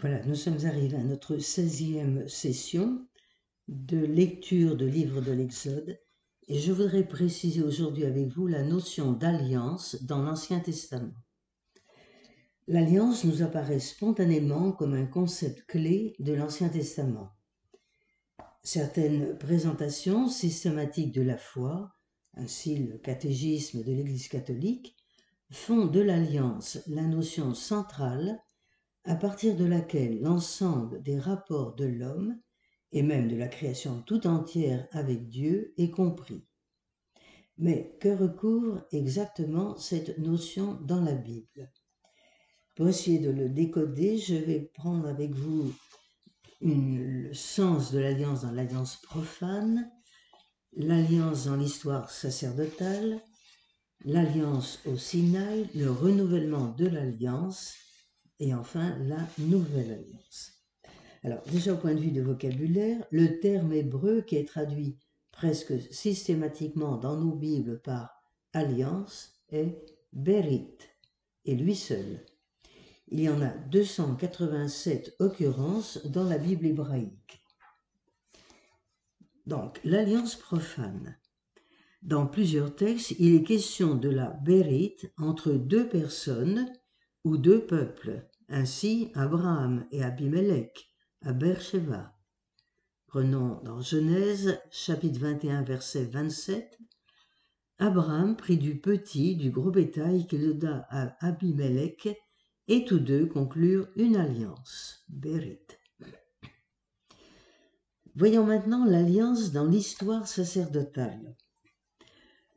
Voilà, nous sommes arrivés à notre 16e session de lecture de livre de l'Exode et je voudrais préciser aujourd'hui avec vous la notion d'alliance dans l'Ancien Testament. L'alliance nous apparaît spontanément comme un concept clé de l'Ancien Testament. Certaines présentations systématiques de la foi, ainsi le catégisme de l'Église catholique, font de l'alliance la notion centrale à partir de laquelle l'ensemble des rapports de l'homme et même de la création tout entière avec Dieu est compris. Mais que recouvre exactement cette notion dans la Bible? Pour essayer de le décoder, je vais prendre avec vous le sens de l'alliance dans l'alliance profane, l'alliance dans l'histoire sacerdotale, l'alliance au Sinaï, le renouvellement de l'alliance et enfin la nouvelle alliance. Alors déjà au point de vue de vocabulaire, le terme hébreu qui est traduit presque systématiquement dans nos Bibles par alliance est berit, et lui seul. Il y en a 287 occurrences dans la Bible hébraïque. Donc, l'alliance profane. Dans plusieurs textes, il est question de la berit entre deux personnes ou deux peuples, ainsi Abraham et Abimelech à Beersheba. Prenons dans Genèse chapitre 21 verset 27. Abraham prit du petit, du gros bétail qu'il donna à Abimelech, et tous deux conclurent une alliance. Bérit. Voyons maintenant l'alliance dans l'histoire sacerdotale.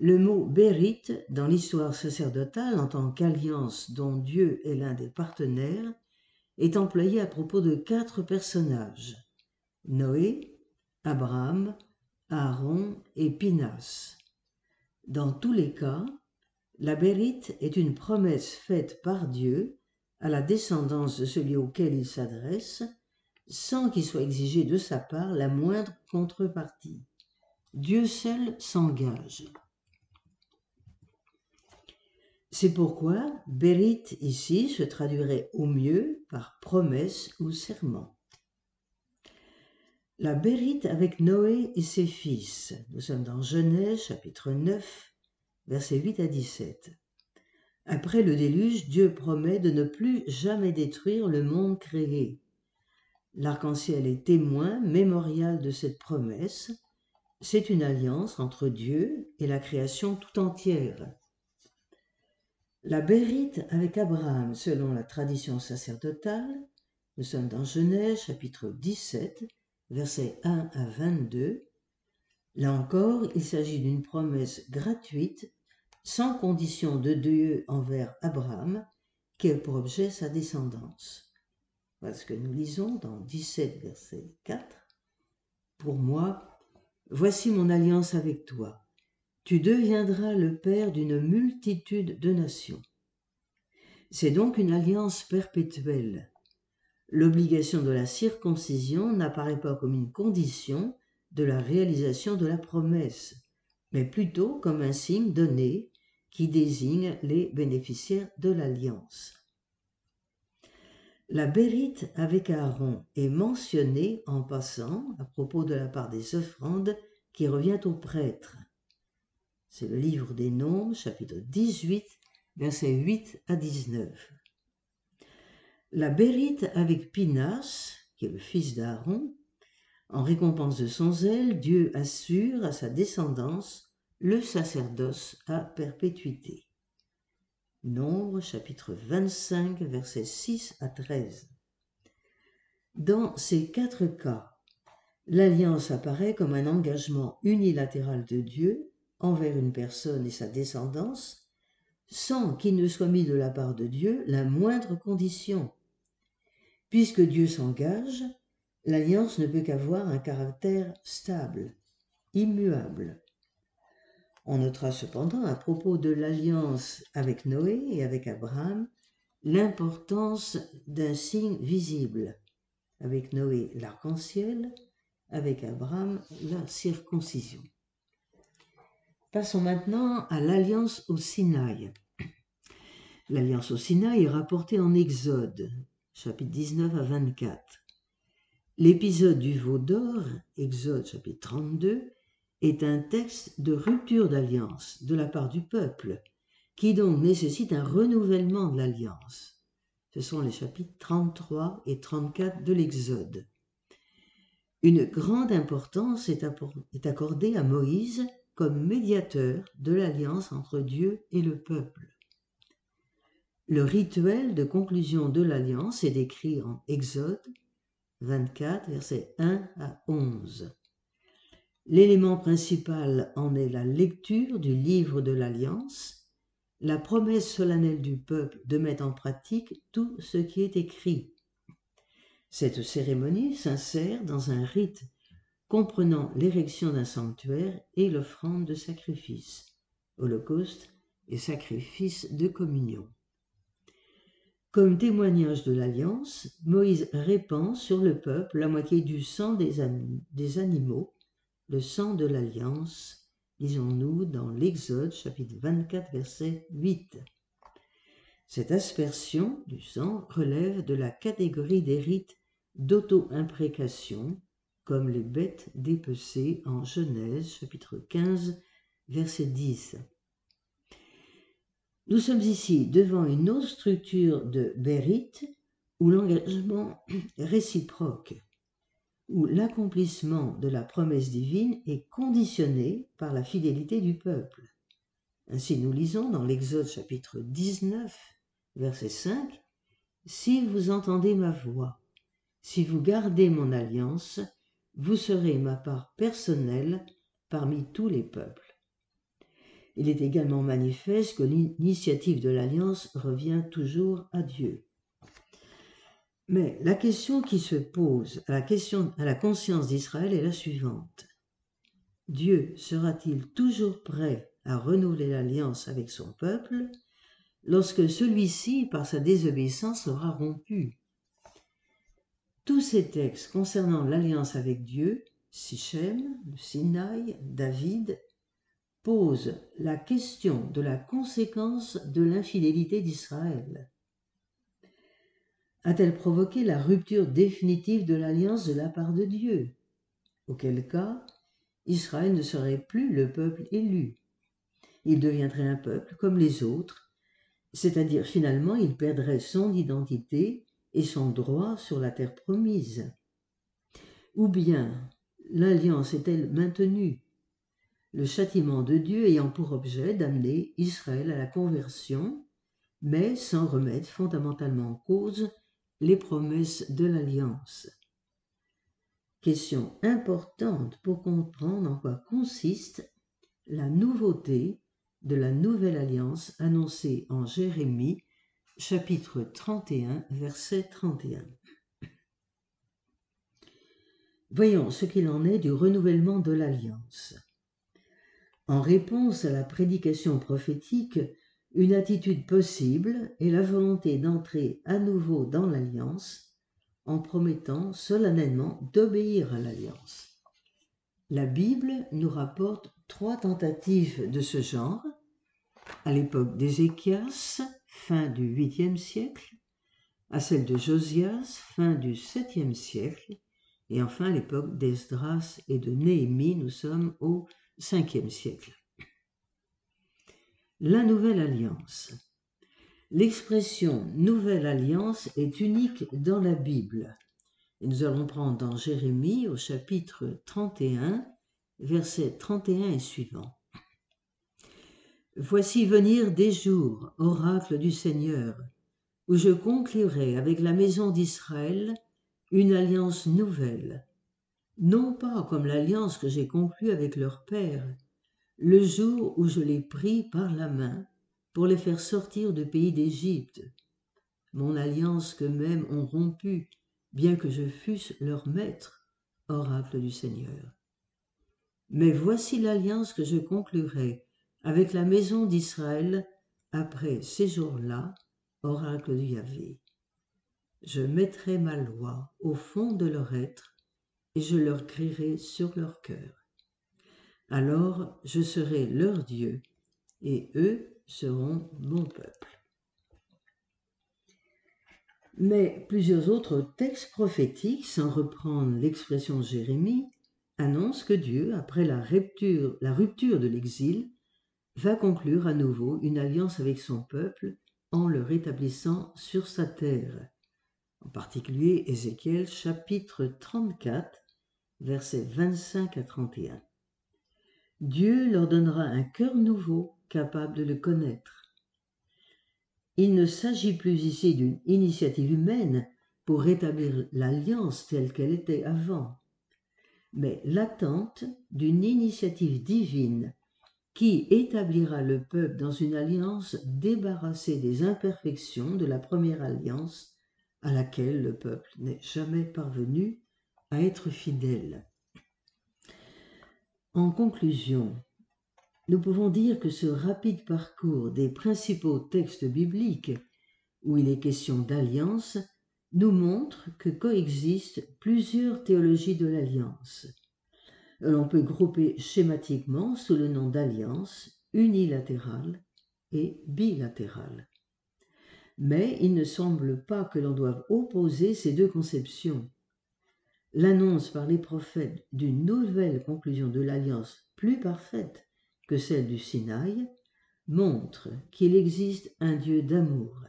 Le mot Bérit dans l'histoire sacerdotale en tant qu'alliance dont Dieu est l'un des partenaires est employé à propos de quatre personnages Noé, Abraham, Aaron et Pinas. Dans tous les cas, la Bérite est une promesse faite par Dieu à la descendance de celui auquel il s'adresse, sans qu'il soit exigé de sa part la moindre contrepartie. Dieu seul s'engage. C'est pourquoi Bérit ici se traduirait au mieux par promesse ou serment. La Bérit avec Noé et ses fils. Nous sommes dans Genèse chapitre 9, versets 8 à 17. Après le déluge, Dieu promet de ne plus jamais détruire le monde créé. L'arc-en-ciel est témoin, mémorial de cette promesse. C'est une alliance entre Dieu et la création tout entière. La Bérite avec Abraham, selon la tradition sacerdotale, nous sommes dans Genèse chapitre 17, versets 1 à 22. Là encore, il s'agit d'une promesse gratuite, sans condition de Dieu envers Abraham, qui a pour objet sa descendance. Voilà ce que nous lisons dans 17, verset 4. Pour moi, voici mon alliance avec toi tu deviendras le père d'une multitude de nations. C'est donc une alliance perpétuelle. L'obligation de la circoncision n'apparaît pas comme une condition de la réalisation de la promesse, mais plutôt comme un signe donné qui désigne les bénéficiaires de l'alliance. La bérite avec Aaron est mentionnée en passant à propos de la part des offrandes qui revient au prêtre. C'est le livre des Nombres, chapitre 18, versets 8 à 19. La Bérite avec Pinas, qui est le fils d'Aaron, en récompense de son zèle, Dieu assure à sa descendance le sacerdoce à perpétuité. Nombre chapitre 25 versets 6 à 13. Dans ces quatre cas, l'alliance apparaît comme un engagement unilatéral de Dieu envers une personne et sa descendance, sans qu'il ne soit mis de la part de Dieu la moindre condition. Puisque Dieu s'engage, l'alliance ne peut qu'avoir un caractère stable, immuable. On notera cependant à propos de l'alliance avec Noé et avec Abraham l'importance d'un signe visible. Avec Noé, l'arc-en-ciel, avec Abraham, la circoncision. Passons maintenant à l'alliance au Sinaï. L'alliance au Sinaï est rapportée en Exode. chapitre 19 à 24. L'épisode du veau d'or, Exode chapitre 32, est un texte de rupture d'alliance de la part du peuple, qui donc nécessite un renouvellement de l'alliance. Ce sont les chapitres 33 et 34 de l'Exode. Une grande importance est accordée à Moïse comme médiateur de l'alliance entre Dieu et le peuple. Le rituel de conclusion de l'alliance est décrit en Exode 24, versets 1 à 11. L'élément principal en est la lecture du livre de l'Alliance, la promesse solennelle du peuple de mettre en pratique tout ce qui est écrit. Cette cérémonie s'insère dans un rite comprenant l'érection d'un sanctuaire et l'offrande de sacrifice, holocauste et sacrifice de communion. Comme témoignage de l'alliance, Moïse répand sur le peuple la moitié du sang des, des animaux le sang de l'alliance, lisons-nous dans l'Exode chapitre 24 verset 8. Cette aspersion du sang relève de la catégorie des rites d'auto-imprécation, comme les bêtes dépecées en Genèse chapitre 15 verset 10. Nous sommes ici devant une autre structure de Bérite où l'engagement réciproque où l'accomplissement de la promesse divine est conditionné par la fidélité du peuple. Ainsi nous lisons dans l'Exode chapitre 19, verset 5, Si vous entendez ma voix, si vous gardez mon alliance, vous serez ma part personnelle parmi tous les peuples. Il est également manifeste que l'initiative de l'alliance revient toujours à Dieu. Mais la question qui se pose à la, conscience d'Israël est la suivante. Dieu sera-t-il toujours prêt à renouveler l'alliance avec son peuple lorsque celui-ci, par sa désobéissance, sera rompu? Tous ces textes concernant l'alliance avec Dieu, Sichem, Sinaï, David, posent la question de la conséquence de l'infidélité d'Israël a-t-elle provoqué la rupture définitive de l'alliance de la part de Dieu? Auquel cas, Israël ne serait plus le peuple élu. Il deviendrait un peuple comme les autres, c'est-à-dire finalement il perdrait son identité et son droit sur la terre promise. Ou bien l'alliance est-elle maintenue? Le châtiment de Dieu ayant pour objet d'amener Israël à la conversion, mais sans remettre fondamentalement en cause les promesses de l'alliance. Question importante pour comprendre en quoi consiste la nouveauté de la nouvelle alliance annoncée en Jérémie chapitre 31 verset 31. Voyons ce qu'il en est du renouvellement de l'alliance. En réponse à la prédication prophétique une attitude possible est la volonté d'entrer à nouveau dans l'alliance en promettant solennellement d'obéir à l'alliance. La Bible nous rapporte trois tentatives de ce genre à l'époque d'Ézéchias, fin du 8e siècle, à celle de Josias, fin du 7e siècle, et enfin l'époque d'Esdras et de Néhémie, nous sommes au 5e siècle. La Nouvelle Alliance. L'expression Nouvelle Alliance est unique dans la Bible. Nous allons prendre dans Jérémie au chapitre 31, versets 31 et suivant. Voici venir des jours, oracle du Seigneur, où je conclurai avec la maison d'Israël une alliance nouvelle, non pas comme l'alliance que j'ai conclue avec leur père, le jour où je les pris par la main pour les faire sortir du pays d'Égypte, mon alliance qu'eux-mêmes ont rompue, bien que je fusse leur maître, oracle du Seigneur. Mais voici l'alliance que je conclurai avec la maison d'Israël après ces jours-là, oracle du Yahvé. Je mettrai ma loi au fond de leur être et je leur crierai sur leur cœur. Alors je serai leur Dieu, et eux seront mon peuple. Mais plusieurs autres textes prophétiques, sans reprendre l'expression de Jérémie, annoncent que Dieu, après la rupture, la rupture de l'exil, va conclure à nouveau une alliance avec son peuple en le rétablissant sur sa terre. En particulier Ézéchiel chapitre 34, versets 25 à 31. Dieu leur donnera un cœur nouveau capable de le connaître. Il ne s'agit plus ici d'une initiative humaine pour rétablir l'alliance telle qu'elle était avant, mais l'attente d'une initiative divine qui établira le peuple dans une alliance débarrassée des imperfections de la première alliance à laquelle le peuple n'est jamais parvenu à être fidèle. En conclusion, nous pouvons dire que ce rapide parcours des principaux textes bibliques où il est question d'alliance nous montre que coexistent plusieurs théologies de l'alliance. L'on peut grouper schématiquement sous le nom d'alliance unilatérale et bilatérale. Mais il ne semble pas que l'on doive opposer ces deux conceptions. L'annonce par les prophètes d'une nouvelle conclusion de l'alliance plus parfaite que celle du Sinaï montre qu'il existe un Dieu d'amour,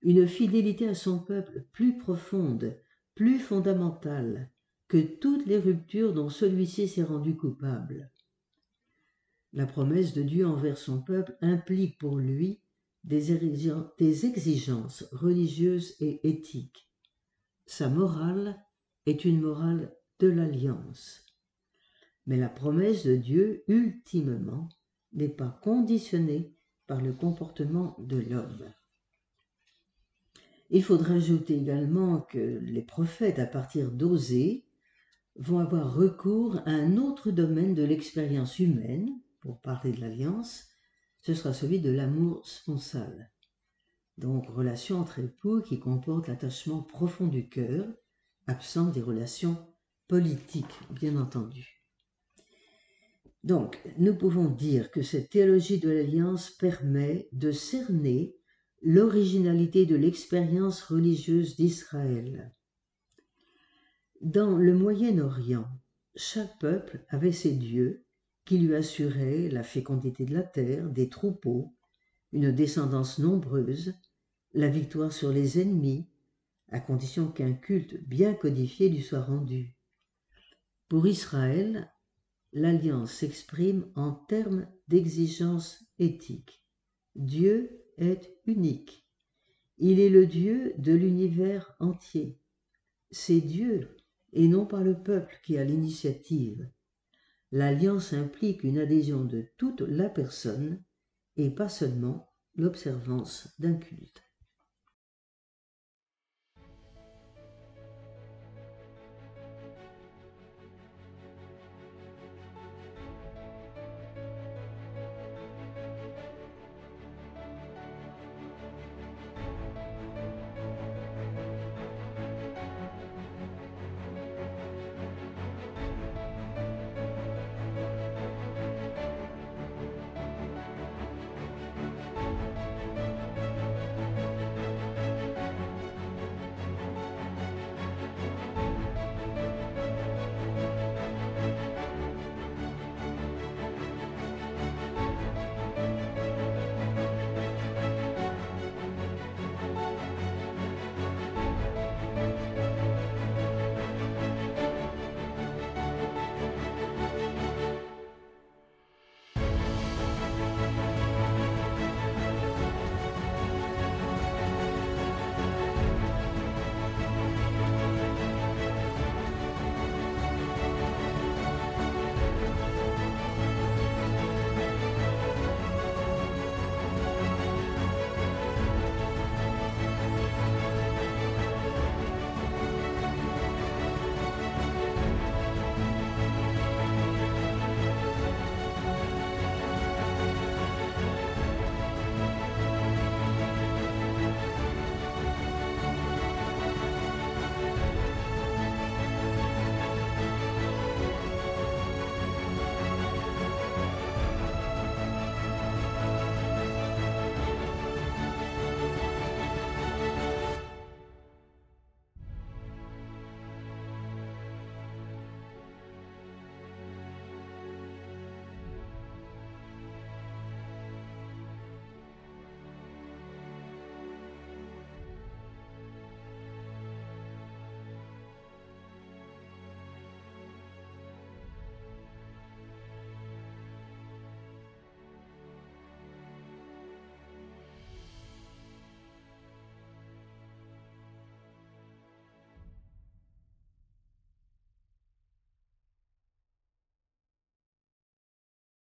une fidélité à son peuple plus profonde, plus fondamentale que toutes les ruptures dont celui-ci s'est rendu coupable. La promesse de Dieu envers son peuple implique pour lui des exigences religieuses et éthiques. Sa morale est une morale de l'alliance. Mais la promesse de Dieu, ultimement, n'est pas conditionnée par le comportement de l'homme. Il faudra ajouter également que les prophètes, à partir d'Osée, vont avoir recours à un autre domaine de l'expérience humaine, pour parler de l'alliance, ce sera celui de l'amour sponsal. Donc, relation entre époux qui comporte l'attachement profond du cœur, absent des relations politiques, bien entendu. Donc, nous pouvons dire que cette théologie de l'alliance permet de cerner l'originalité de l'expérience religieuse d'Israël. Dans le Moyen-Orient, chaque peuple avait ses dieux qui lui assuraient la fécondité de la terre, des troupeaux, une descendance nombreuse, la victoire sur les ennemis, à condition qu'un culte bien codifié lui soit rendu. Pour Israël, l'alliance s'exprime en termes d'exigence éthique. Dieu est unique. Il est le Dieu de l'univers entier. C'est Dieu, et non pas le peuple, qui a l'initiative. L'alliance implique une adhésion de toute la personne et pas seulement l'observance d'un culte.